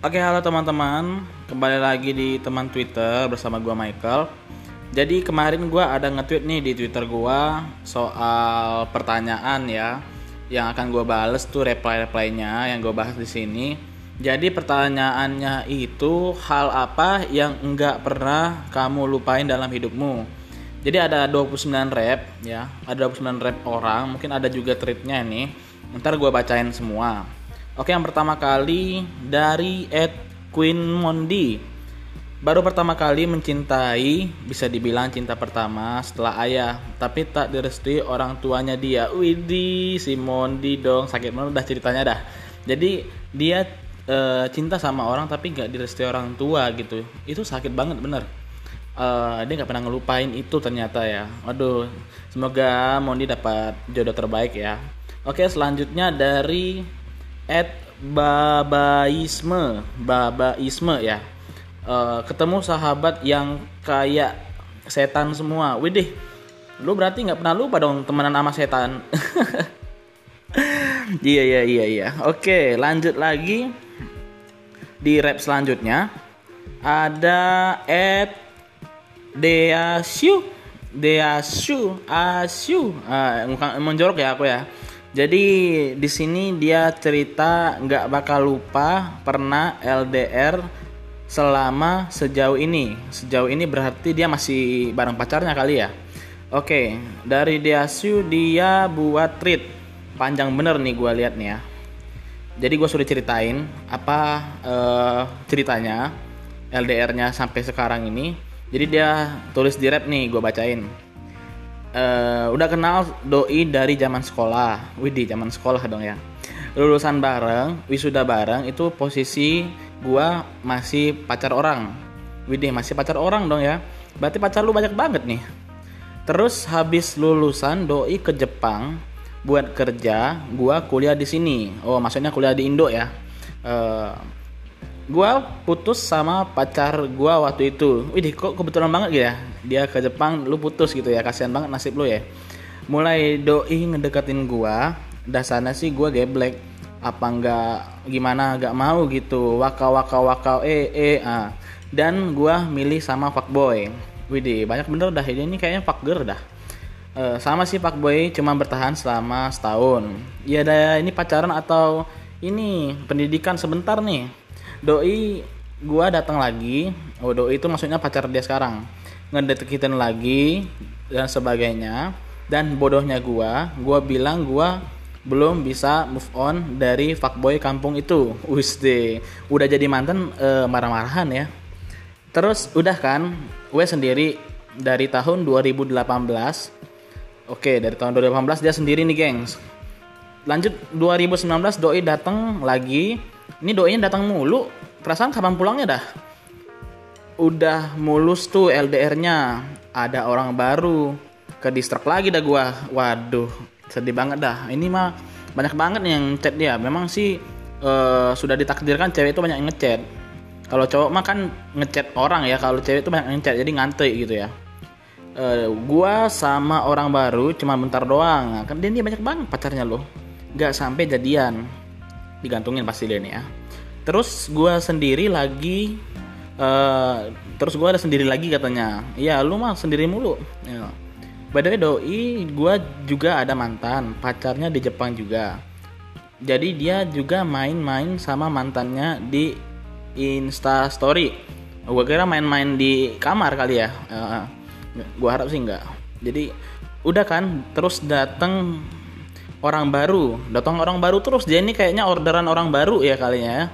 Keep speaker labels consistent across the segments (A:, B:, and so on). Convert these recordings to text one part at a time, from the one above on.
A: Oke, halo teman-teman. Kembali lagi di teman Twitter bersama gua Michael. Jadi kemarin gua ada nge-tweet nih di Twitter gua soal pertanyaan ya yang akan gua bales tuh reply-replynya yang gua bahas di sini. Jadi pertanyaannya itu hal apa yang enggak pernah kamu lupain dalam hidupmu? Jadi ada 29 rap ya, ada 29 rap orang, mungkin ada juga tweetnya nih. Ntar gua bacain semua. Oke, yang pertama kali dari Ed Queen Mondi. Baru pertama kali mencintai, bisa dibilang cinta pertama setelah ayah, tapi tak direstui orang tuanya dia. Widih, si Mondi dong, sakit banget dah ceritanya dah. Jadi dia e, cinta sama orang tapi nggak direstui orang tua gitu. Itu sakit banget bener. E, dia nggak pernah ngelupain itu ternyata ya. Aduh, semoga Mondi dapat jodoh terbaik ya. Oke, selanjutnya dari at babaisme babaisme ya. Uh, ketemu sahabat yang kayak setan semua. Widih lu berarti nggak pernah lupa dong temenan sama setan. Iya iya iya iya. Oke lanjut lagi di rap selanjutnya. Ada at Deasyu Deasyu Asyu ah, menjorok ya aku ya jadi di sini dia cerita nggak bakal lupa pernah LDR selama sejauh ini. Sejauh ini berarti dia masih bareng pacarnya kali ya. Oke, dari Diasu dia buat treat panjang bener nih gue lihat nih ya. Jadi gue sudah ceritain apa uh, ceritanya LDR-nya sampai sekarang ini. Jadi dia tulis di rap nih gue bacain uh, udah kenal doi dari zaman sekolah. Widih, zaman sekolah dong ya. Lulusan bareng, wisuda bareng itu posisi gua masih pacar orang. Widih, masih pacar orang dong ya. Berarti pacar lu banyak banget nih. Terus habis lulusan doi ke Jepang buat kerja, gua kuliah di sini. Oh, maksudnya kuliah di Indo ya. Uh, gua putus sama pacar gua waktu itu. Wih, kok kebetulan banget ya. Dia ke Jepang, lu putus gitu ya. Kasihan banget nasib lu ya. Mulai doi ngedeketin gua, dasarnya sih gua geblek. Apa enggak gimana enggak mau gitu. Waka waka waka eh eh ah. Dan gua milih sama fuckboy. Widih, banyak bener dah ini kayaknya fuckgirl dah. Uh, sama sih fuckboy cuma bertahan selama setahun. Ya ada ini pacaran atau ini pendidikan sebentar nih doi gua datang lagi. Oh doi itu maksudnya pacar dia sekarang. Ngedeketin lagi dan sebagainya. Dan bodohnya gua gua bilang gua belum bisa move on dari fuckboy kampung itu. Wis deh. Udah jadi mantan e, marah-marahan ya. Terus udah kan gue sendiri dari tahun 2018 oke dari tahun 2018 dia sendiri nih gengs. Lanjut 2019 doi datang lagi ini doinya datang mulu. Perasaan kapan pulangnya dah? Udah mulus tuh LDR-nya ada orang baru. Ke distrak lagi dah gua. Waduh sedih banget dah. Ini mah banyak banget yang chat dia. Memang sih uh, sudah ditakdirkan cewek itu banyak yang ngechat. Kalau cowok mah kan ngechat orang ya. Kalau cewek itu banyak yang ngechat jadi ngantri gitu ya. Uh, gua sama orang baru cuma bentar doang. Kan dia, dia banyak banget pacarnya loh. Nggak sampai jadian digantungin pasti dia nih ya. Terus gue sendiri lagi uh, terus gue ada sendiri lagi katanya. Iya lu mah sendiri mulu. Ya. by the way doi gue juga ada mantan pacarnya di Jepang juga. Jadi dia juga main-main sama mantannya di Insta Story. Gue kira main-main di kamar kali ya. Uh, gue harap sih enggak. Jadi udah kan terus datang orang baru datang orang baru terus. Dia ini kayaknya orderan orang baru ya kalinya ya.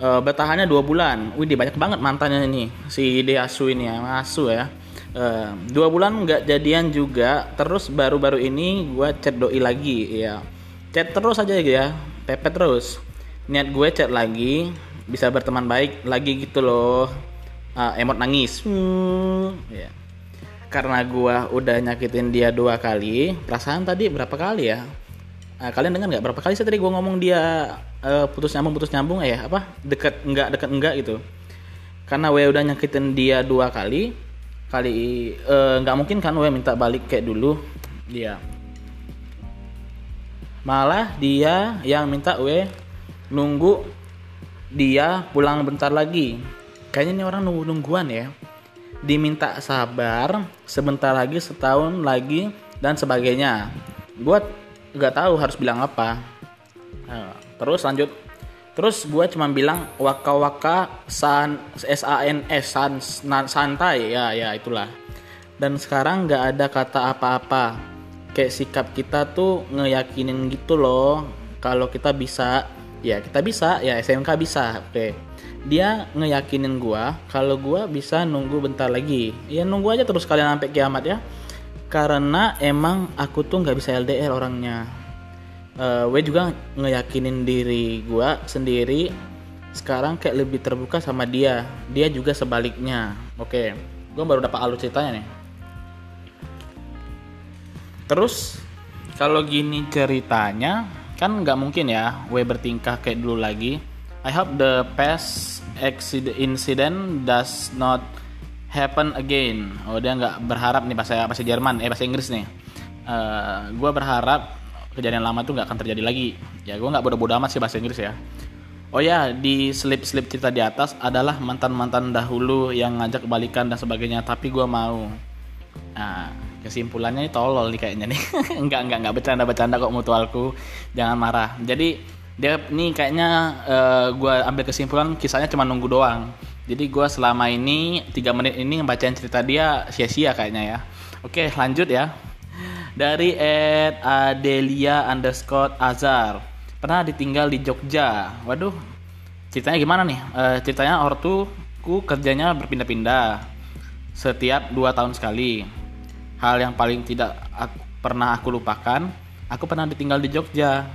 A: Uh, bertahannya dua bulan. Wih banyak banget mantannya ini si Deasu ini ya Asu ya. Uh, dua bulan nggak jadian juga. Terus baru-baru ini gue chat doi lagi ya chat terus aja ya pepet terus. Niat gue chat lagi bisa berteman baik lagi gitu loh. Uh, emot nangis. Hmm, ya karena gue udah nyakitin dia dua kali perasaan tadi berapa kali ya Nah, kalian dengar nggak? Berapa kali sih tadi gue ngomong dia uh, putus nyambung putus nyambung? Ya apa? Deket enggak deket enggak gitu. Karena gue udah nyakitin dia dua kali kali nggak uh, mungkin kan gue minta balik kayak dulu? Dia malah dia yang minta gue nunggu dia pulang bentar lagi. Kayaknya ini orang nunggu nungguan ya. Diminta sabar sebentar lagi setahun lagi dan sebagainya. Gue nggak tahu harus bilang apa. Nah, terus lanjut. Terus gue cuma bilang waka waka san s a n s san, santai. Ya ya itulah. Dan sekarang nggak ada kata apa-apa. Kayak sikap kita tuh ngeyakinin gitu loh. Kalau kita bisa ya kita bisa. Ya SMK bisa. Oke. Dia ngeyakinin gua kalau gua bisa nunggu bentar lagi. Ya nunggu aja terus kalian sampai kiamat ya karena emang aku tuh nggak bisa LDR orangnya. Uh, gue juga ngeyakinin diri gua sendiri. Sekarang kayak lebih terbuka sama dia. Dia juga sebaliknya. Oke gua baru dapat alur ceritanya nih. Terus kalau gini ceritanya kan nggak mungkin ya W bertingkah kayak dulu lagi. I hope the past incident does not happen again. Oh dia nggak berharap nih bahasa bahasa Jerman eh bahasa Inggris nih. Uh, eh, gue berharap kejadian lama itu nggak akan terjadi lagi. Ya gue nggak bodoh-bodoh amat sih bahasa Inggris ya. Oh ya, di slip-slip cerita di atas adalah mantan-mantan dahulu yang ngajak balikan dan sebagainya, tapi gue mau. Nah, kesimpulannya ini tolol nih kayaknya nih. Enggak enggak enggak bercanda bercanda kok mutualku. Jangan marah. Jadi dia nih kayaknya uh, eh, gue ambil kesimpulan kisahnya cuma nunggu doang jadi gue selama ini tiga menit ini ngebacain cerita dia sia-sia kayaknya ya. Oke lanjut ya. Dari Ed Adelia underscore Azar pernah ditinggal di Jogja. Waduh ceritanya gimana nih? Uh, ceritanya ortuku kerjanya berpindah-pindah setiap dua tahun sekali. Hal yang paling tidak aku, pernah aku lupakan aku pernah ditinggal di Jogja.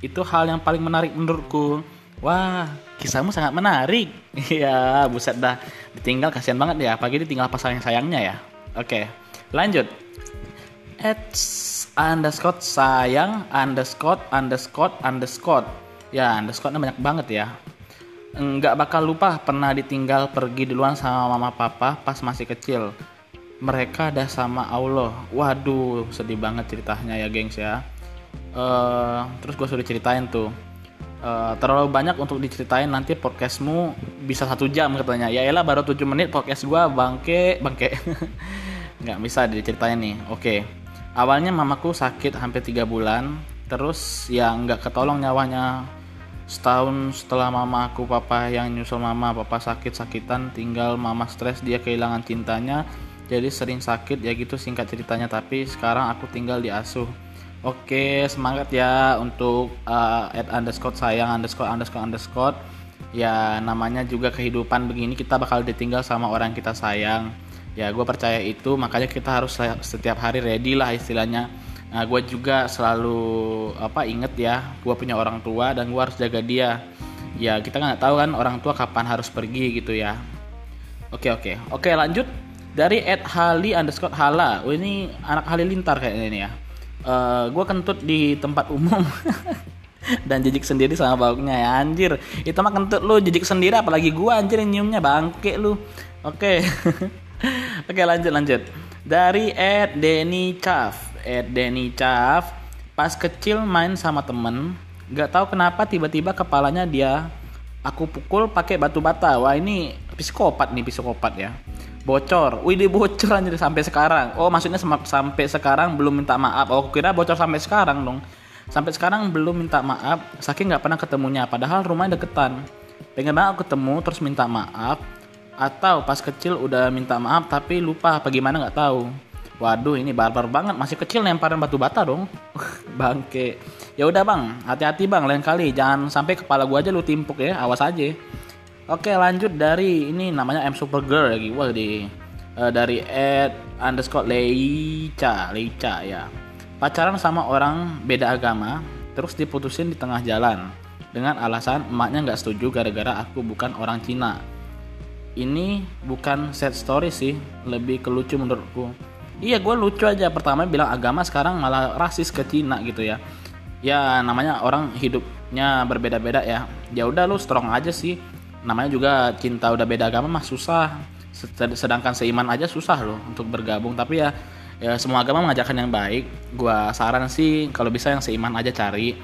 A: Itu hal yang paling menarik menurutku. Wah kisahmu sangat menarik. Ya buset dah. Ditinggal kasihan banget ya. Pagi ditinggal pasangan sayangnya ya. Oke lanjut. It's underscore sayang underscore underscore underscore. Ya underscore banyak banget ya. Nggak bakal lupa pernah ditinggal pergi duluan sama mama papa pas masih kecil. Mereka ada sama Allah. Waduh sedih banget ceritanya ya gengs ya. Uh, terus gue sudah ceritain tuh uh, terlalu banyak untuk diceritain nanti podcastmu bisa satu jam katanya. Ya elah baru 7 menit podcast gue bangke bangke. Nggak bisa diceritain nih oke. Awalnya mamaku sakit hampir tiga bulan terus ya nggak ketolong nyawanya. Setahun setelah mama aku papa yang nyusul mama papa sakit sakitan tinggal mama stres dia kehilangan cintanya. Jadi sering sakit ya gitu singkat ceritanya. Tapi sekarang aku tinggal di asuh oke semangat ya untuk uh, at underscore sayang underscore underscore underscore. Ya namanya juga kehidupan begini kita bakal ditinggal sama orang kita sayang. Ya gue percaya itu makanya kita harus setiap hari ready lah istilahnya. Nah gue juga selalu apa inget ya gue punya orang tua dan gue harus jaga dia. Ya kita nggak tahu kan orang tua kapan harus pergi gitu ya. Oke oke. Oke lanjut. Dari Ed Hali underscore Hala. Ini anak Halilintar kayaknya ini ya eh, gue kentut di tempat umum. Dan jijik sendiri sama baunya ya anjir. Itu mah kentut lu jijik sendiri apalagi gue anjir yang nyiumnya bangke lu. Oke. Okay. oke okay, lanjut lanjut. Dari Ed Denny Chaff. Ed Denny Chaff pas kecil main sama temen nggak tahu kenapa tiba-tiba kepalanya dia aku pukul pakai batu bata. Wah ini psikopat nih psikopat ya bocor. Wih dia bocor anjir sampai sekarang. Oh maksudnya sampai sekarang belum minta maaf. Oh kira bocor sampai sekarang dong. Sampai sekarang belum minta maaf. Saking nggak pernah ketemunya. Padahal rumahnya deketan. Pengen banget ketemu terus minta maaf. Atau pas kecil udah minta maaf tapi lupa apa gimana nggak tahu. Waduh ini barbar banget masih kecil lemparan batu bata dong. Bangke. Ya udah bang, hati-hati bang lain kali jangan sampai kepala gua aja lu timpuk ya, awas aja. Oke lanjut dari ini namanya M Supergirl lagi. Wah di uh, dari Ed underscore Leica Leica ya. Pacaran sama orang beda agama terus diputusin di tengah jalan. Dengan alasan emaknya nggak setuju gara-gara aku bukan orang Cina. Ini bukan set story sih lebih ke lucu menurutku. Iya gue lucu aja. Pertama bilang agama sekarang malah rasis ke Cina gitu ya. Ya namanya orang hidupnya berbeda-beda ya. Ya udah lu strong aja sih namanya juga cinta udah beda agama mah susah. Sedangkan seiman aja susah loh untuk bergabung. Tapi ya ya semua agama mengajarkan yang baik. Gua saran sih kalau bisa yang seiman aja cari.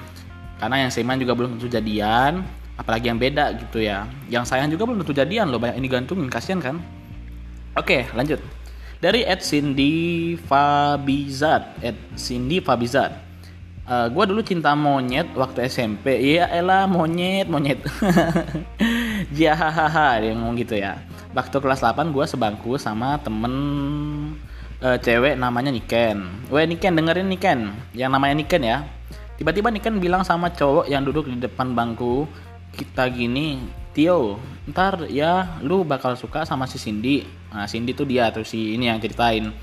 A: Karena yang seiman juga belum tentu jadian apalagi yang beda gitu ya. Yang sayang juga belum tentu jadian loh banyak ini gantungin kasihan kan? Oke lanjut. Dari Ed Cindy Fabizat Ed Cindy Fabizat. Uh, gue dulu cinta monyet waktu SMP iya elah monyet monyet ya hahaha dia ngomong gitu ya. Waktu kelas 8 gue sebangku sama temen uh, cewek namanya Niken. Weh Niken dengerin Niken. Yang namanya Niken ya. Tiba-tiba Niken bilang sama cowok yang duduk di depan bangku kita gini Tio ntar ya lu bakal suka sama si Cindy. Nah Cindy tuh dia tuh si ini yang ceritain.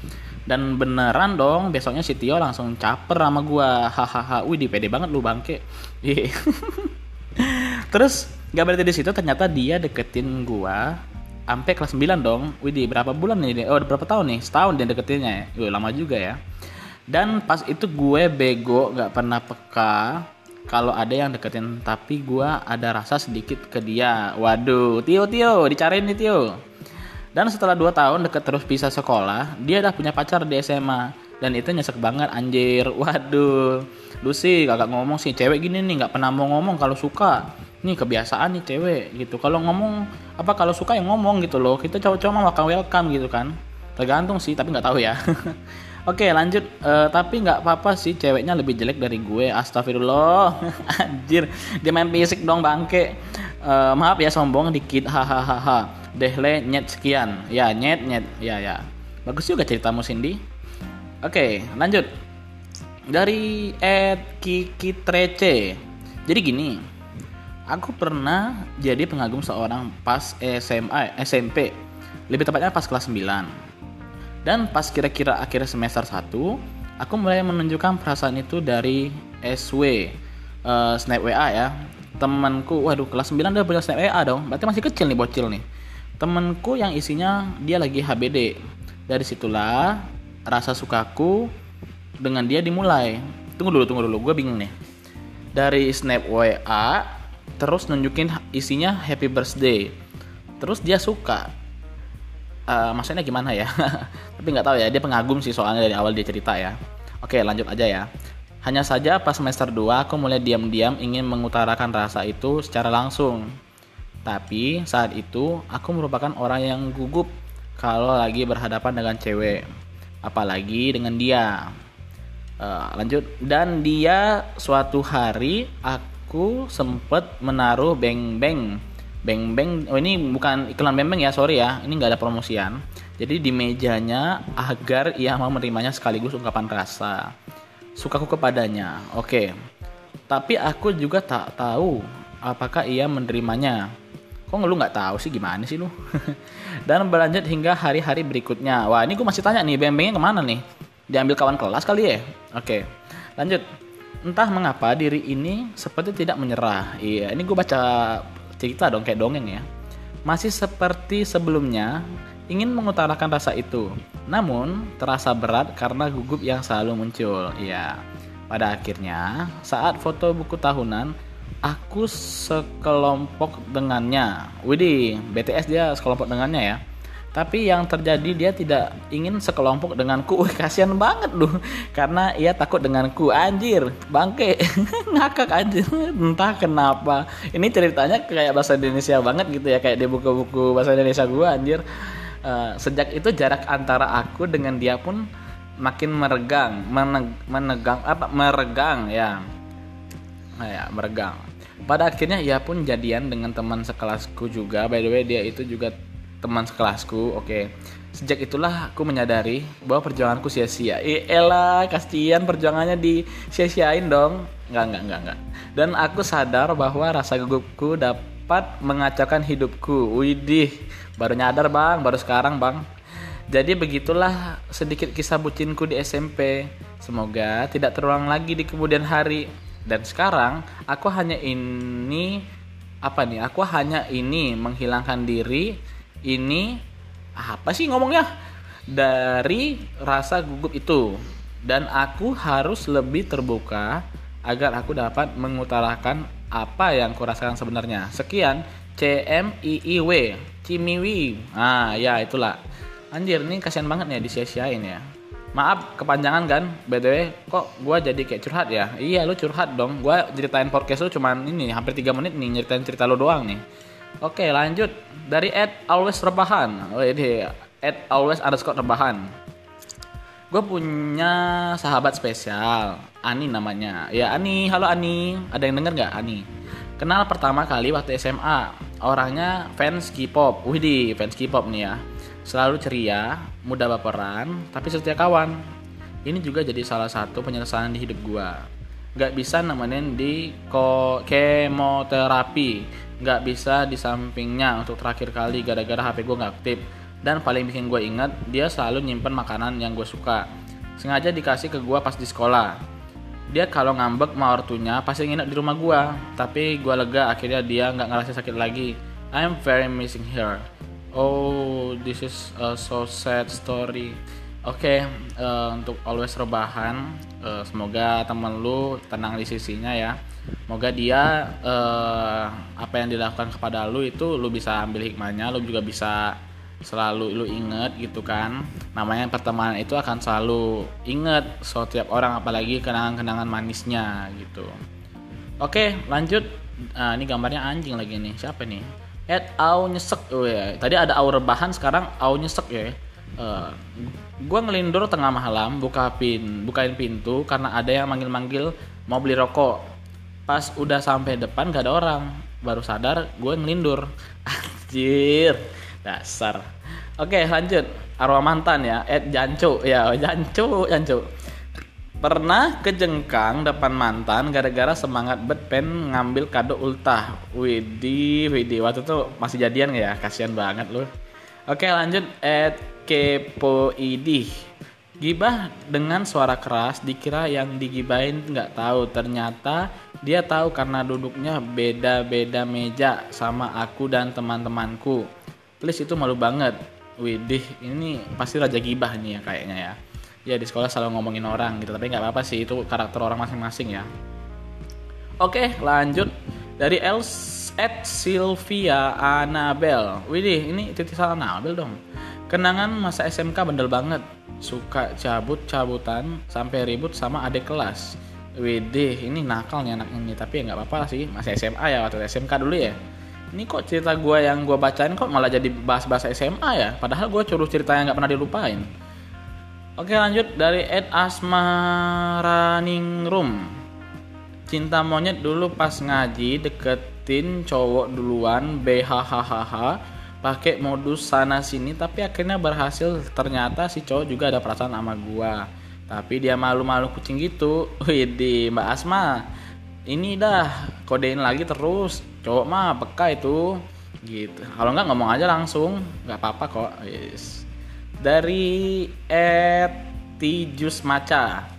A: Dan beneran dong besoknya si Tio langsung caper sama gua. Hahaha wih di pede banget lu bangke. Terus gak berarti di situ ternyata dia deketin gua sampai kelas 9 dong. Widih, berapa bulan nih? Oh, berapa tahun nih? Setahun dia deketinnya ya. Lama juga ya. Dan pas itu gue bego gak pernah peka kalau ada yang deketin tapi gue ada rasa sedikit ke dia. Waduh, Tio Tio, dicariin nih Tio. Dan setelah 2 tahun deket terus pisah sekolah, dia udah punya pacar di SMA. Dan itu nyesek banget anjir. Waduh. Lu sih kagak ngomong sih cewek gini nih nggak pernah mau ngomong kalau suka nih kebiasaan nih cewek gitu. Kalau ngomong apa kalau suka yang ngomong gitu loh. Kita cowok-cowok mah welcome gitu kan. Tergantung sih tapi nggak tahu ya. Oke lanjut. Uh, tapi nggak apa-apa sih ceweknya lebih jelek dari gue. Astagfirullah. Anjir dia main fisik dong bangke. Uh, maaf ya sombong dikit. Hahaha dehle nyet sekian. Ya nyet nyet. Ya ya. Bagus juga ceritamu Cindy. Oke lanjut. Dari Ed Kiki Trece. Jadi gini Aku pernah jadi pengagum seorang pas SMA, SMP. Lebih tepatnya pas kelas 9. Dan pas kira-kira akhir semester 1, aku mulai menunjukkan perasaan itu dari SW, uh, eh, Snap WA ya. Temanku, waduh kelas 9 udah punya Snap WA dong. Berarti masih kecil nih bocil nih. Temanku yang isinya dia lagi HBD. Dari situlah rasa sukaku dengan dia dimulai. Tunggu dulu, tunggu dulu, gue bingung nih. Dari Snap WA terus nunjukin isinya happy birthday. Terus dia suka. Uh, maksudnya gimana ya? Tapi nggak tahu ya dia pengagum sih soalnya dari awal dia cerita ya. Oke lanjut aja ya. Hanya saja pas semester 2 aku mulai diam-diam ingin mengutarakan rasa itu secara langsung. Tapi saat itu aku merupakan orang yang gugup kalau lagi berhadapan dengan cewek apalagi dengan dia. Uh, lanjut. Dan dia suatu hari aku aku sempet menaruh beng-beng beng-beng oh ini bukan iklan beng-beng ya sorry ya. Ini nggak ada promosian. Jadi di mejanya agar ia mau menerimanya sekaligus ungkapan rasa. Sukaku kepadanya oke. Tapi aku juga tak tahu apakah ia menerimanya. Kok lu nggak tahu sih gimana sih lu? Dan berlanjut hingga hari-hari berikutnya. Wah ini gue masih tanya nih beng-bengnya ke mana nih? Diambil kawan kelas kali ya? Oke lanjut entah mengapa diri ini seperti tidak menyerah. Iya, ini gue baca cerita dong kayak dongeng ya. Masih seperti sebelumnya, ingin mengutarakan rasa itu. Namun, terasa berat karena gugup yang selalu muncul. Iya. Pada akhirnya, saat foto buku tahunan, aku sekelompok dengannya. Widih, BTS dia sekelompok dengannya ya tapi yang terjadi dia tidak ingin sekelompok denganku. Wih, kasihan banget loh. Karena ia takut denganku. Anjir, bangke. Ngakak anjir. Entah kenapa. Ini ceritanya kayak bahasa Indonesia banget gitu ya. Kayak di buku-buku bahasa Indonesia gua anjir. Uh, sejak itu jarak antara aku dengan dia pun makin meregang, meneg menegang apa meregang ya. Nah, ya, meregang. Pada akhirnya ia pun jadian dengan teman sekelasku juga. By the way, dia itu juga teman sekelasku oke. Okay. sejak itulah aku menyadari bahwa perjuanganku sia-sia. Eh kasihan perjuangannya di sia-siain dong. Nggak nggak nggak nggak. Dan aku sadar bahwa rasa gugupku dapat mengacaukan hidupku. Widih baru nyadar bang. Baru sekarang bang. Jadi begitulah sedikit kisah bucinku di SMP semoga tidak terulang lagi di kemudian hari. Dan sekarang aku hanya ini apa nih? Aku hanya ini menghilangkan diri ini apa sih ngomongnya dari rasa gugup itu dan aku harus lebih terbuka agar aku dapat mengutarakan apa yang kurasakan sebenarnya. Sekian C M I I W Cimiwi. Ah ya itulah. Anjir nih kasihan banget nih disia-siain ya. Maaf kepanjangan kan, btw kok gue jadi kayak curhat ya? Iya lu curhat dong, gue ceritain podcast lu cuman ini hampir 3 menit nih nyeritain cerita lu doang nih. Oke lanjut dari Ed always rebahan, oh ini Ed always underscore rebahan. Gue punya sahabat spesial, Ani namanya. Ya Ani, halo Ani, ada yang denger nggak Ani? Kenal pertama kali waktu SMA, orangnya fans K-pop, widih fans K-pop nih ya Selalu ceria, mudah baperan, tapi setia kawan. Ini juga jadi salah satu penyesalan di hidup gua. Gak bisa nemenin di kemoterapi, gak bisa di sampingnya untuk terakhir kali gara-gara HP gua gak aktif. Dan paling bikin gue inget, dia selalu nyimpen makanan yang gue suka. Sengaja dikasih ke gua pas di sekolah. Dia kalau ngambek sama ortunya pasti nginep di rumah gua. Tapi gua lega akhirnya dia nggak ngerasa sakit lagi. I'm very missing her. Oh, this is a so sad story. Oke, okay, uh, eh, untuk always rebahan, uh, semoga temen lu tenang di sisinya ya. Semoga dia uh, apa yang dilakukan kepada lu itu lu bisa ambil hikmahnya, lu juga bisa selalu lu inget gitu kan. Namanya pertemanan itu akan selalu inget setiap orang apalagi kenangan-kenangan manisnya gitu. Oke, okay, lanjut. Uh, ini gambarnya anjing lagi nih. Siapa nih? at au nyesek oh ya tadi ada au rebahan sekarang au nyesek ya uh, gue ngelindur tengah malam buka pin bukain pintu karena ada yang manggil-manggil mau beli rokok. Pas udah sampai depan gak ada orang. Baru sadar gue ngelindur. Anjir dasar. Oke lanjut. Arwah mantan ya. At jancu. Ya jancu jancu. Pernah kejengkang depan mantan gara-gara semangat bet pen ngambil kado ultah. Widi, Widi waktu itu masih jadian ya? Kasihan banget lu. Oke lanjut. At kepoidi. Gibah dengan suara keras dikira yang digibain nggak tahu ternyata dia tahu karena duduknya beda-beda meja sama aku dan teman-temanku. Please itu malu banget. Widih, ini pasti raja gibah nih ya kayaknya ya ya di sekolah selalu ngomongin orang gitu tapi nggak apa-apa sih itu karakter orang masing-masing ya oke lanjut dari Els at Sylvia Anabel Widih ini titisan Anabel dong kenangan masa SMK bandel banget. Suka cabut-cabutan sampai ribut sama adik kelas. Widih ini nakal nih anak ini tapi ya nggak apa-apa sih. Masih SMA ya waktu SMK dulu ya. Ini kok cerita gue yang gue bacain kok malah jadi bahas-bahas SMA ya? Padahal gue curus cerita yang nggak pernah dilupain. Oke lanjut dari Ed Asmaraningrum Cinta monyet dulu pas ngaji deketin cowok duluan BHHHH pakai modus sana sini tapi akhirnya berhasil. Ternyata si cowok juga ada perasaan sama gua. Tapi dia malu-malu kucing gitu. Widih Mbak Asma ini dah kodein lagi terus. Cowok mah peka itu. Gitu. Kalau nggak ngomong aja langsung. Nggak apa-apa kok. Yes. Dari Etijus Maca.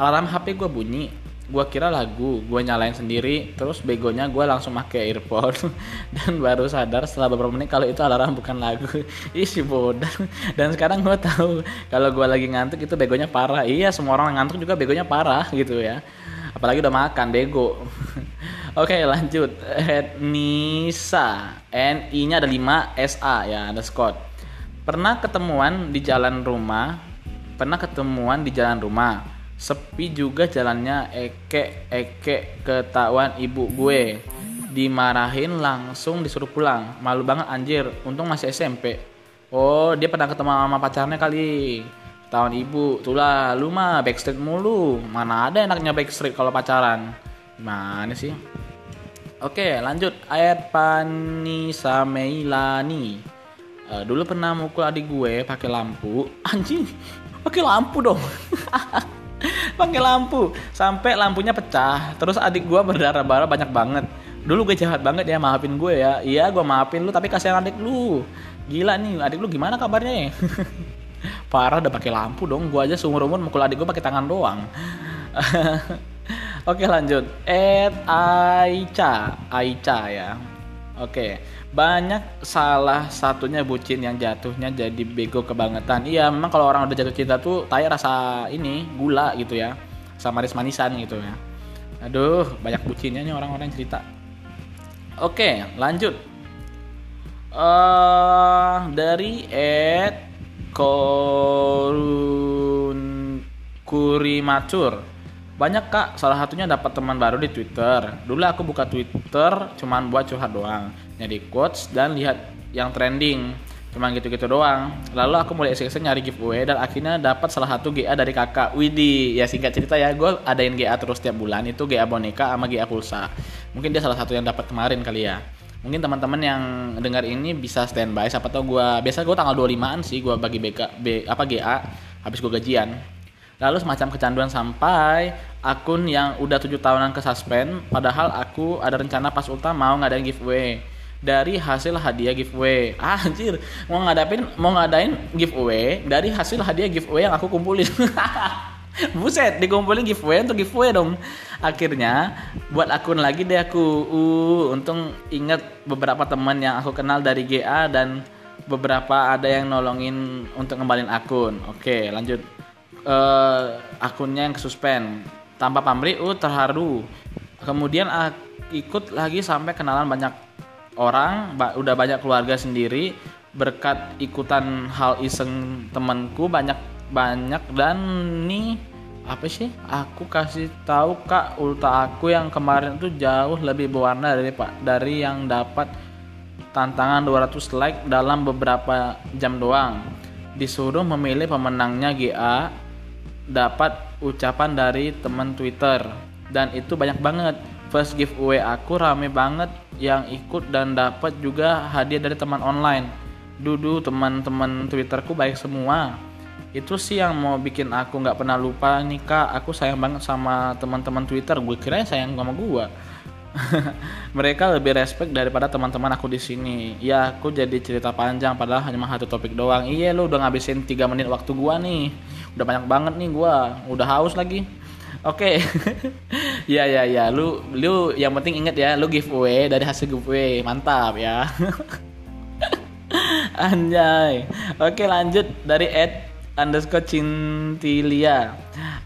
A: Alarm HP gue bunyi gue kira lagu gue nyalain sendiri terus begonya gue langsung pakai earphone dan baru sadar setelah beberapa menit kalau itu alarm bukan lagu. Isi bodoh. Dan sekarang gue tahu kalau gue lagi ngantuk itu begonya parah. Iya semua orang ngantuk juga begonya parah gitu ya. Apalagi udah makan bego. Oke lanjut. Nisa N I nya ada 5 SA ya ada Scott. Pernah ketemuan di jalan rumah, pernah ketemuan di jalan rumah. Sepi juga jalannya eke eke ketahuan ibu gue. Dimarahin langsung disuruh pulang. Malu banget anjir, untung masih SMP. Oh, dia pernah ketemu sama pacarnya kali. Tahun ibu, tulah lu mah backstreet mulu. Mana ada enaknya backstreet kalau pacaran? Gimana sih? Oke, lanjut. Ayat Panisa Meilani uh, dulu pernah mukul adik gue pakai lampu anjing pakai lampu dong pakai lampu. Sampai lampunya pecah. Terus adik gue berdarah-darah banyak banget. Dulu gue jahat banget ya maafin gue ya. Iya gue maafin lu tapi kasihan adik lu. Gila nih adik lu gimana kabarnya ya parah udah pakai lampu dong. Gue aja seumur umur mukul adik gue pakai tangan doang. Oke lanjut. Ed Aicha. Aicha ya oke banyak salah satunya bucin yang jatuhnya jadi bego kebangetan. Iya memang kalau orang udah jatuh cinta tuh tai rasa ini gula gitu ya sama manis manisan gitu ya. Aduh banyak bucinnya nih orang-orang cerita. Oke lanjut. Uh, dari Ed Korun Kurimatur. Banyak kak, salah satunya dapat teman baru di Twitter. Dulu aku buka Twitter cuman buat curhat doang, nyari quotes dan lihat yang trending. Cuman gitu-gitu doang. Lalu aku mulai iseng-iseng nyari giveaway dan akhirnya dapat salah satu GA dari kakak. Widi, ya singkat cerita ya, gue adain GA terus tiap bulan itu GA boneka sama GA pulsa. Mungkin dia salah satu yang dapat kemarin kali ya mungkin teman-teman yang dengar ini bisa standby siapa tahu gue biasa gue tanggal 25an sih gue bagi BK B, apa GA habis gue gajian lalu semacam kecanduan sampai akun yang udah tujuh tahunan ke suspend padahal aku ada rencana pas ulta mau ngadain giveaway dari hasil hadiah giveaway ah, anjir mau ngadain mau ngadain giveaway dari hasil hadiah giveaway yang aku kumpulin Buset, dikumpulin giveaway untuk giveaway dong. Akhirnya buat akun lagi deh aku. Uh, untung inget beberapa teman yang aku kenal dari GA dan beberapa ada yang nolongin untuk ngembalin akun. Oke, lanjut. Uh, akunnya yang kesuspend. Tanpa pamrih, uh terharu. Kemudian uh, ikut lagi sampai kenalan banyak orang, ba udah banyak keluarga sendiri berkat ikutan hal iseng temanku banyak banyak dan nih apa sih aku kasih tahu kak ulta aku yang kemarin tuh jauh lebih berwarna dari pak dari yang dapat tantangan 200 like dalam beberapa jam doang disuruh memilih pemenangnya GA dapat ucapan dari teman Twitter. Dan itu banyak banget. First giveaway aku rame banget yang ikut dan dapat juga hadiah dari teman online. Dudu teman-teman Twitterku baik semua. Itu sih yang mau bikin aku nggak pernah lupa nih kak. Aku sayang banget sama teman-teman Twitter. Gue kira sayang sama gue mereka lebih respect daripada teman-teman aku di sini. Ya aku jadi cerita panjang padahal hanya satu topik doang. Iya lu udah ngabisin 3 menit waktu gua nih. Udah banyak banget nih gua. Udah haus lagi. Oke. Okay. ya ya ya lu lu yang penting inget ya lu giveaway dari hasil giveaway. Mantap ya. Anjay. Oke lanjut dari Ed underscore cintilia.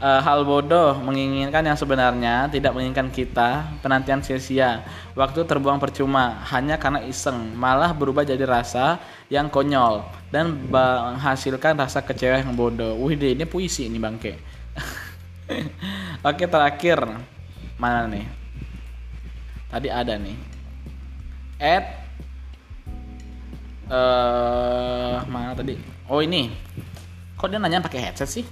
A: Uh, hal bodoh menginginkan yang sebenarnya tidak menginginkan kita penantian sia-sia. Waktu terbuang percuma hanya karena iseng. Malah berubah jadi rasa yang konyol dan menghasilkan rasa kecewa yang bodoh. Wih deh ini puisi ini bangke oke terakhir. Mana nih? Tadi ada nih. At uh, mana tadi? Oh ini kok dia nanya pakai headset sih?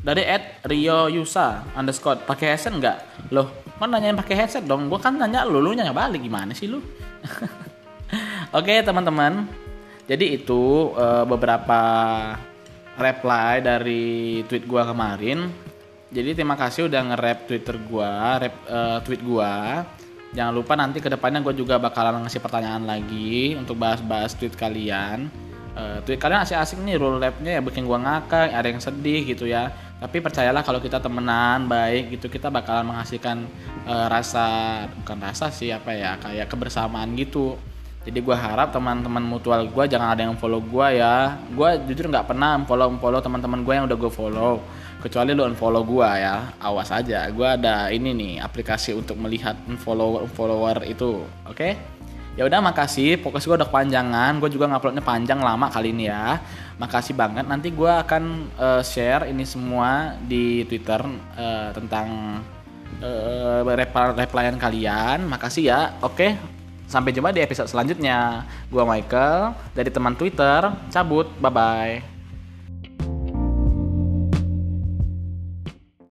A: Dari Ed Rio Yusa underscore pakai headset nggak? Loh kan nanya pakai headset dong? Gue kan nanya lu lu nanya balik gimana sih lu? Oke okay, teman-teman. Jadi itu uh, beberapa reply dari tweet gue kemarin. Jadi terima kasih udah nge-rap Twitter gue rap uh, tweet gue jangan lupa nanti ke depannya gue juga bakalan ngasih pertanyaan lagi untuk bahas-bahas tweet kalian uh, tweet kalian asik-asik nih rule labnya ya bikin gua ngakak ada yang sedih gitu ya. Tapi percayalah kalau kita temenan baik gitu kita bakalan menghasilkan uh, rasa bukan rasa sih apa ya kayak kebersamaan gitu. Jadi gue harap teman-teman mutual gue jangan ada yang follow gue ya. Gue jujur nggak pernah follow follow teman-teman gue yang udah gue follow. Kecuali lu unfollow gue ya awas aja. Gue ada ini nih aplikasi untuk melihat follower follower itu oke? okay? Ya udah makasih. Pokoknya gue udah kepanjangan. Gue juga nguploadnya panjang lama kali ini ya. Makasih banget. Nanti gue akan uh, share ini semua di twitter uh, tentang uh, replyan kalian. Makasih ya. Oke sampai jumpa di episode selanjutnya. Gue Michael dari teman twitter. Cabut. Bye bye